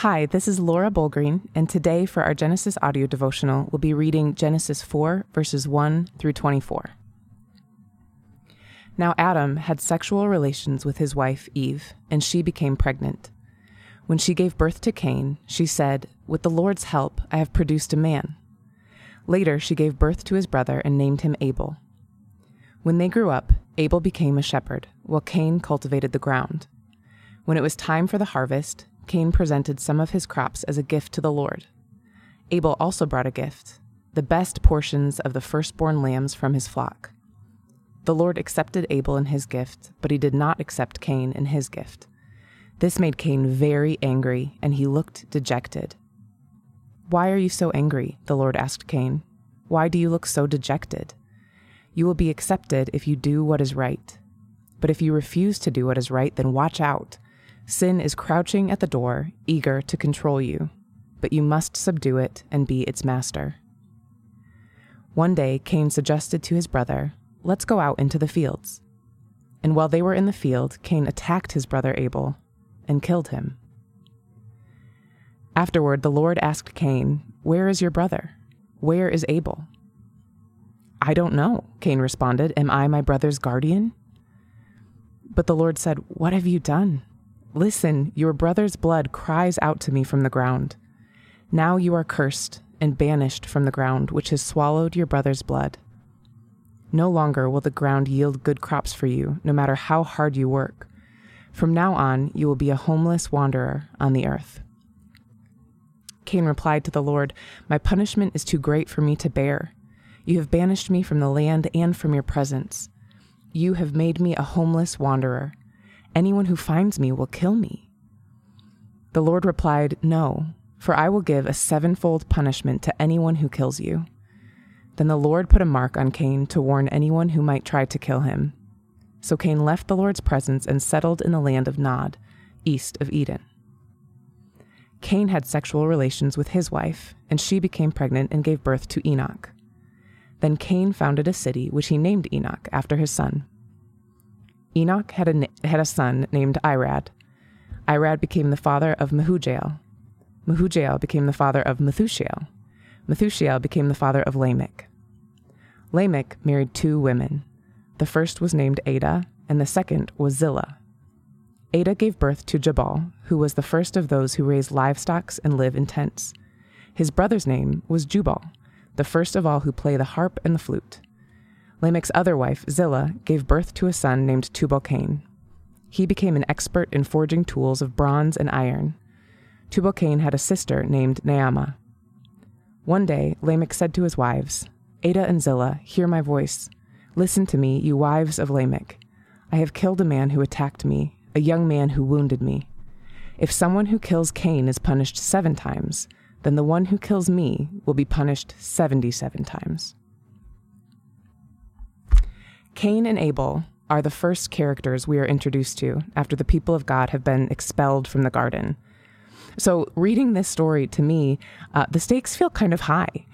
Hi, this is Laura Bolgreen, and today for our Genesis audio devotional, we'll be reading Genesis 4, verses 1 through 24. Now Adam had sexual relations with his wife Eve, and she became pregnant. When she gave birth to Cain, she said, With the Lord's help, I have produced a man. Later, she gave birth to his brother and named him Abel. When they grew up, Abel became a shepherd, while Cain cultivated the ground. When it was time for the harvest, Cain presented some of his crops as a gift to the Lord. Abel also brought a gift, the best portions of the firstborn lambs from his flock. The Lord accepted Abel and his gift, but he did not accept Cain and his gift. This made Cain very angry, and he looked dejected. Why are you so angry? the Lord asked Cain. Why do you look so dejected? You will be accepted if you do what is right. But if you refuse to do what is right, then watch out Sin is crouching at the door, eager to control you, but you must subdue it and be its master. One day, Cain suggested to his brother, Let's go out into the fields. And while they were in the field, Cain attacked his brother Abel and killed him. Afterward, the Lord asked Cain, Where is your brother? Where is Abel? I don't know, Cain responded. Am I my brother's guardian? But the Lord said, What have you done? Listen, your brother's blood cries out to me from the ground. Now you are cursed and banished from the ground, which has swallowed your brother's blood. No longer will the ground yield good crops for you, no matter how hard you work. From now on, you will be a homeless wanderer on the earth. Cain replied to the Lord, My punishment is too great for me to bear. You have banished me from the land and from your presence. You have made me a homeless wanderer. Anyone who finds me will kill me. The Lord replied, No, for I will give a sevenfold punishment to anyone who kills you. Then the Lord put a mark on Cain to warn anyone who might try to kill him. So Cain left the Lord's presence and settled in the land of Nod, east of Eden. Cain had sexual relations with his wife, and she became pregnant and gave birth to Enoch. Then Cain founded a city which he named Enoch after his son. Enoch had a, had a son named Irad. Irad became the father of Mehujael. Mehujael became the father of Methushael. Methushael became the father of Lamech. Lamech married two women. The first was named Adah, and the second was Zillah. Adah gave birth to Jabal, who was the first of those who raise livestock and live in tents. His brother's name was Jubal, the first of all who play the harp and the flute. Lamech's other wife, Zillah, gave birth to a son named Tubal Cain. He became an expert in forging tools of bronze and iron. Tubal Cain had a sister named Naamah. One day, Lamech said to his wives, Adah and Zillah, hear my voice. Listen to me, you wives of Lamech. I have killed a man who attacked me, a young man who wounded me. If someone who kills Cain is punished seven times, then the one who kills me will be punished seventy seven times. Cain and Abel are the first characters we are introduced to after the people of God have been expelled from the garden. So, reading this story to me, uh, the stakes feel kind of high.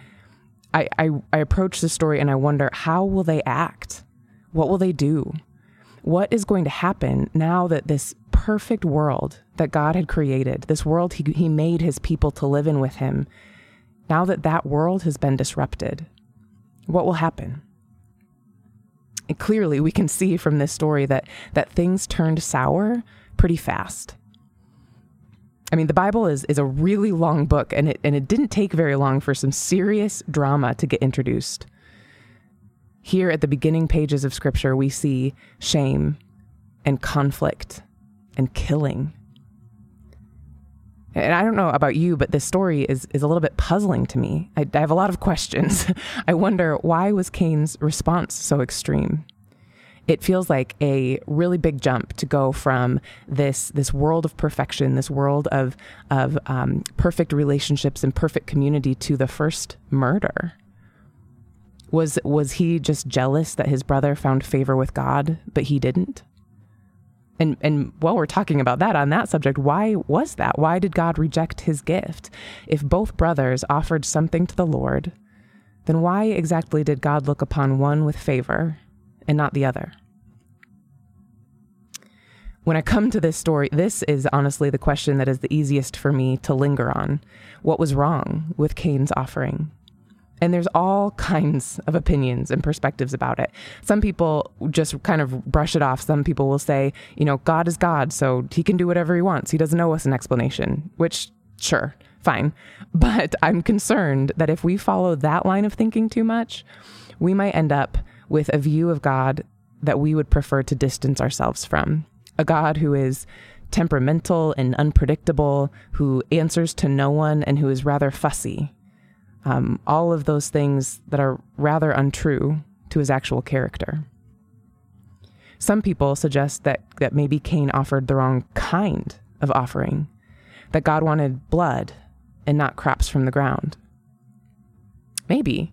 I, I, I approach the story and I wonder how will they act? What will they do? What is going to happen now that this perfect world that God had created, this world he, he made his people to live in with him, now that that world has been disrupted, what will happen? Clearly we can see from this story that that things turned sour pretty fast. I mean, the Bible is is a really long book, and it and it didn't take very long for some serious drama to get introduced. Here at the beginning pages of Scripture, we see shame and conflict and killing. And I don't know about you, but this story is, is a little bit puzzling to me. I, I have a lot of questions. I wonder why was Cain's response so extreme? It feels like a really big jump to go from this this world of perfection, this world of of um, perfect relationships and perfect community, to the first murder. Was was he just jealous that his brother found favor with God, but he didn't? And and while we're talking about that on that subject, why was that? Why did God reject his gift? If both brothers offered something to the Lord, then why exactly did God look upon one with favor and not the other? When I come to this story, this is honestly the question that is the easiest for me to linger on. What was wrong with Cain's offering? And there's all kinds of opinions and perspectives about it. Some people just kind of brush it off. Some people will say, you know, God is God, so he can do whatever he wants. He doesn't owe us an explanation, which, sure, fine. But I'm concerned that if we follow that line of thinking too much, we might end up with a view of God that we would prefer to distance ourselves from. A God who is temperamental and unpredictable, who answers to no one, and who is rather fussy um, all of those things that are rather untrue to his actual character. Some people suggest that, that maybe Cain offered the wrong kind of offering, that God wanted blood and not crops from the ground. Maybe,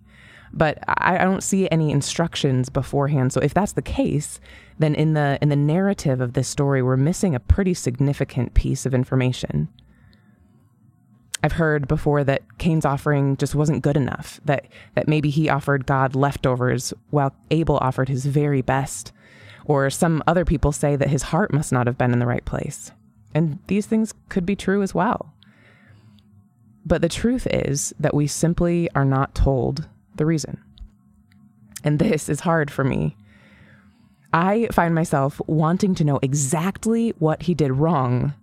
but I, I don't see any instructions beforehand. So if that's the case, then in the in the narrative of this story, we're missing a pretty significant piece of information. I've heard before that Cain's offering just wasn't good enough, that, that maybe he offered God leftovers while Abel offered his very best. Or some other people say that his heart must not have been in the right place. And these things could be true as well. But the truth is that we simply are not told the reason. And this is hard for me. I find myself wanting to know exactly what he did wrong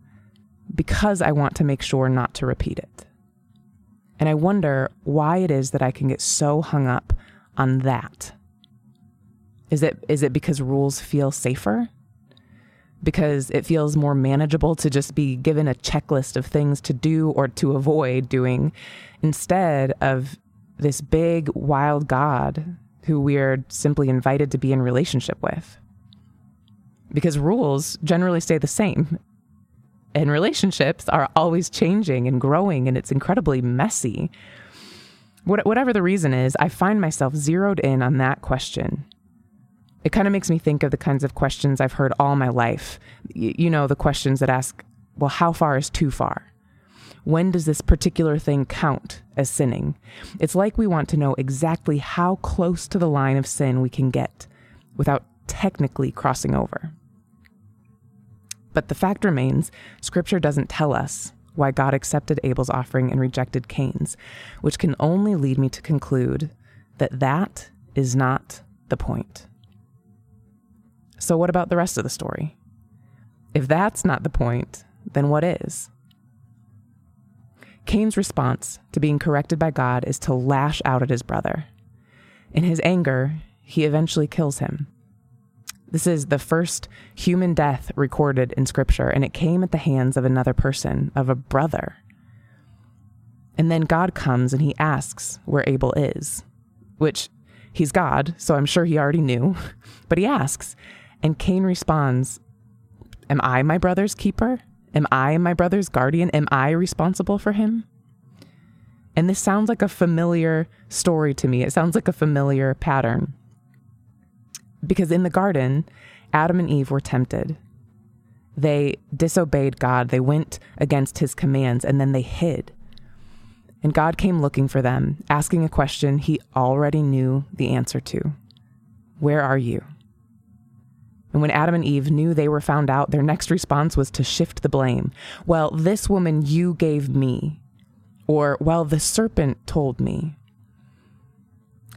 because I want to make sure not to repeat it. And I wonder why it is that I can get so hung up on that. Is it is it because rules feel safer? Because it feels more manageable to just be given a checklist of things to do or to avoid doing instead of this big wild God who we're simply invited to be in relationship with. Because rules generally stay the same and relationships are always changing and growing, and it's incredibly messy. What, whatever the reason is, I find myself zeroed in on that question. It kind of makes me think of the kinds of questions I've heard all my life. Y- you know, the questions that ask, well, how far is too far? When does this particular thing count as sinning? It's like we want to know exactly how close to the line of sin we can get without technically crossing over. But the fact remains, Scripture doesn't tell us why God accepted Abel's offering and rejected Cain's, which can only lead me to conclude that that is not the point. So, what about the rest of the story? If that's not the point, then what is? Cain's response to being corrected by God is to lash out at his brother. In his anger, he eventually kills him. This is the first human death recorded in scripture, and it came at the hands of another person, of a brother. And then God comes and he asks where Abel is, which he's God, so I'm sure he already knew, but he asks. And Cain responds, Am I my brother's keeper? Am I my brother's guardian? Am I responsible for him? And this sounds like a familiar story to me. It sounds like a familiar pattern. Because in the garden, Adam and Eve were tempted. They disobeyed God, they went against his commands, and then they hid. And God came looking for them, asking a question he already knew the answer to Where are you? And when Adam and Eve knew they were found out, their next response was to shift the blame. Well, this woman you gave me. Or, well, the serpent told me.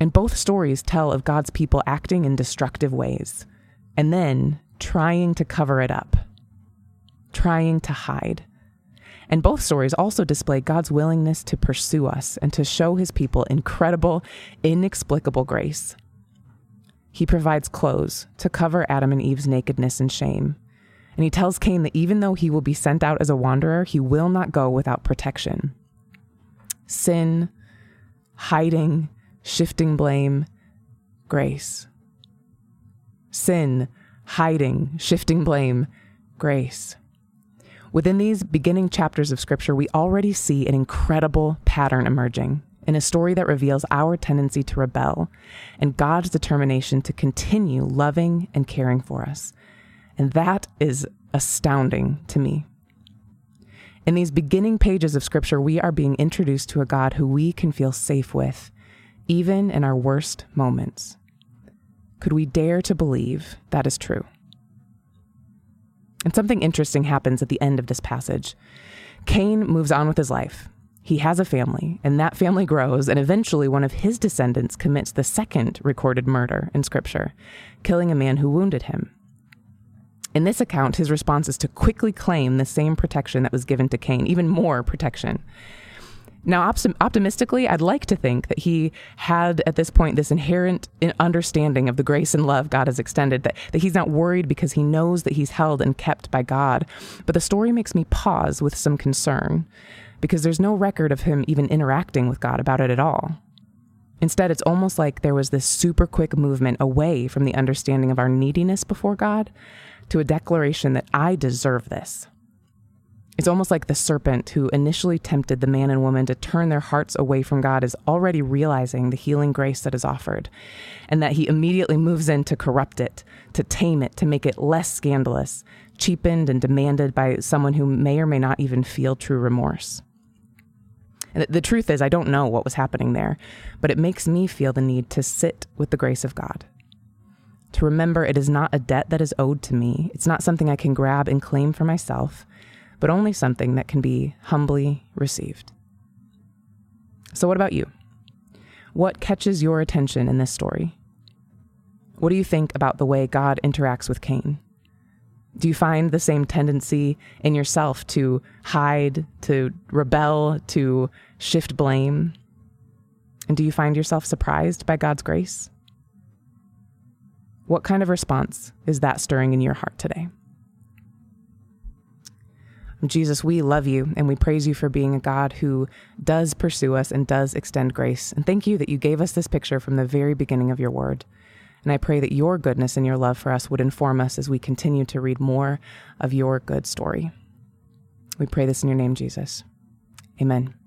And both stories tell of God's people acting in destructive ways and then trying to cover it up, trying to hide. And both stories also display God's willingness to pursue us and to show his people incredible, inexplicable grace. He provides clothes to cover Adam and Eve's nakedness and shame. And he tells Cain that even though he will be sent out as a wanderer, he will not go without protection. Sin, hiding, shifting blame, grace. Sin, hiding, shifting blame, grace. Within these beginning chapters of Scripture, we already see an incredible pattern emerging in a story that reveals our tendency to rebel and God's determination to continue loving and caring for us. And that is astounding to me. In these beginning pages of Scripture, we are being introduced to a God who we can feel safe with even in our worst moments. Could we dare to believe that is true? And something interesting happens at the end of this passage. Cain moves on with his life. He has a family, and that family grows, and eventually one of his descendants commits the second recorded murder in Scripture, killing a man who wounded him. In this account, his response is to quickly claim the same protection that was given to Cain, even more protection. Now, optimistically, I'd like to think that he had at this point this inherent understanding of the grace and love God has extended, that, that he's not worried because he knows that he's held and kept by God. But the story makes me pause with some concern because there's no record of him even interacting with God about it at all. Instead, it's almost like there was this super quick movement away from the understanding of our neediness before God to a declaration that I deserve this. It's almost like the serpent who initially tempted the man and woman to turn their hearts away from God is already realizing the healing grace that is offered, and that he immediately moves in to corrupt it, to tame it, to make it less scandalous, cheapened and demanded by someone who may or may not even feel true remorse. And the truth is, I don't know what was happening there, but it makes me feel the need to sit with the grace of God. To remember it is not a debt that is owed to me. It's not something I can grab and claim for myself but only something that can be humbly received. So, what about you? What catches your attention in this story? What do you think about the way God interacts with Cain? Do you find the same tendency in yourself to hide, to rebel, to shift blame? And do you find yourself surprised by God's grace? What kind of response is that stirring in your heart today? Jesus, we love you and we praise you for being a God who does pursue us and does extend grace. And thank you that you gave us this picture from the very beginning of your word. And I pray that your goodness and your love for us would inform us as we continue to read more of your good story. We pray this in your name, Jesus. Amen.